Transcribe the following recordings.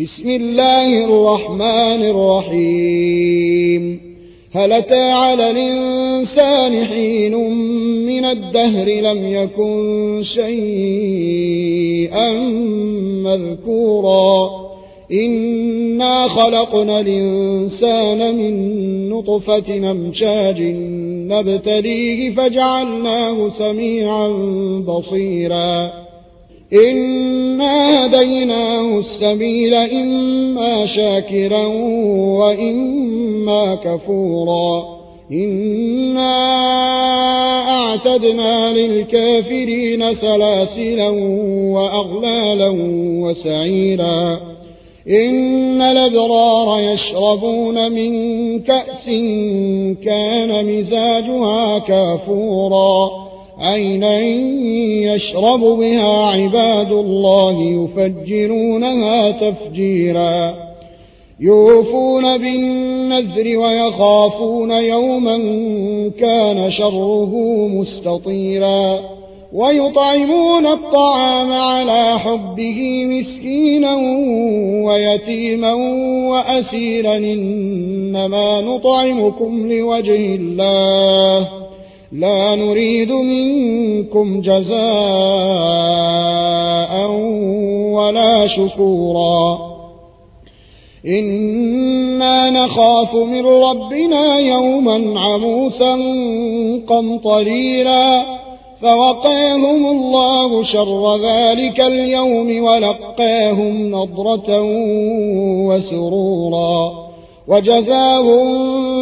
بسم الله الرحمن الرحيم. هل أتى على الإنسان حين من الدهر لم يكن شيئا مذكورا؟ إنا خلقنا الإنسان من نطفة أمشاج نبتليه فجعلناه سميعا بصيرا. إنا هديناه السبيل إما شاكرا وإما كفورا. إنا أعتدنا للكافرين سلاسلا وأغلالا وسعيرا. إن الأبرار يشربون من كأس كان مزاجها كافورا. عينا يشرب بها عباد الله يفجرونها تفجيرا. يوفون بالنذر ويخافون يوما كان شره مستطيرا. ويطعمون الطعام على حبه مسكينا ويتيما وأسيرا. إنما نطعمكم لوجه الله. لا نريد منكم جزاء ولا شكورا. إنا نخاف من ربنا يوما عموسا قمطريرا. فوقاهم الله شر ذلك اليوم ولقاهم نضرة وسرورا. وجزاهم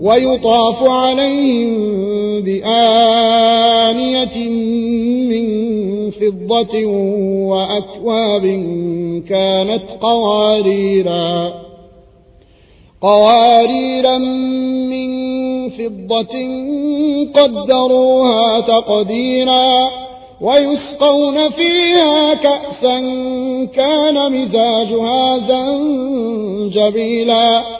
ويطاف عليهم بآنية من فضة وأكواب كانت قواريرا قواريرا من فضة قدروها تقديرا ويسقون فيها كأسا كان مزاجها زنجبيلا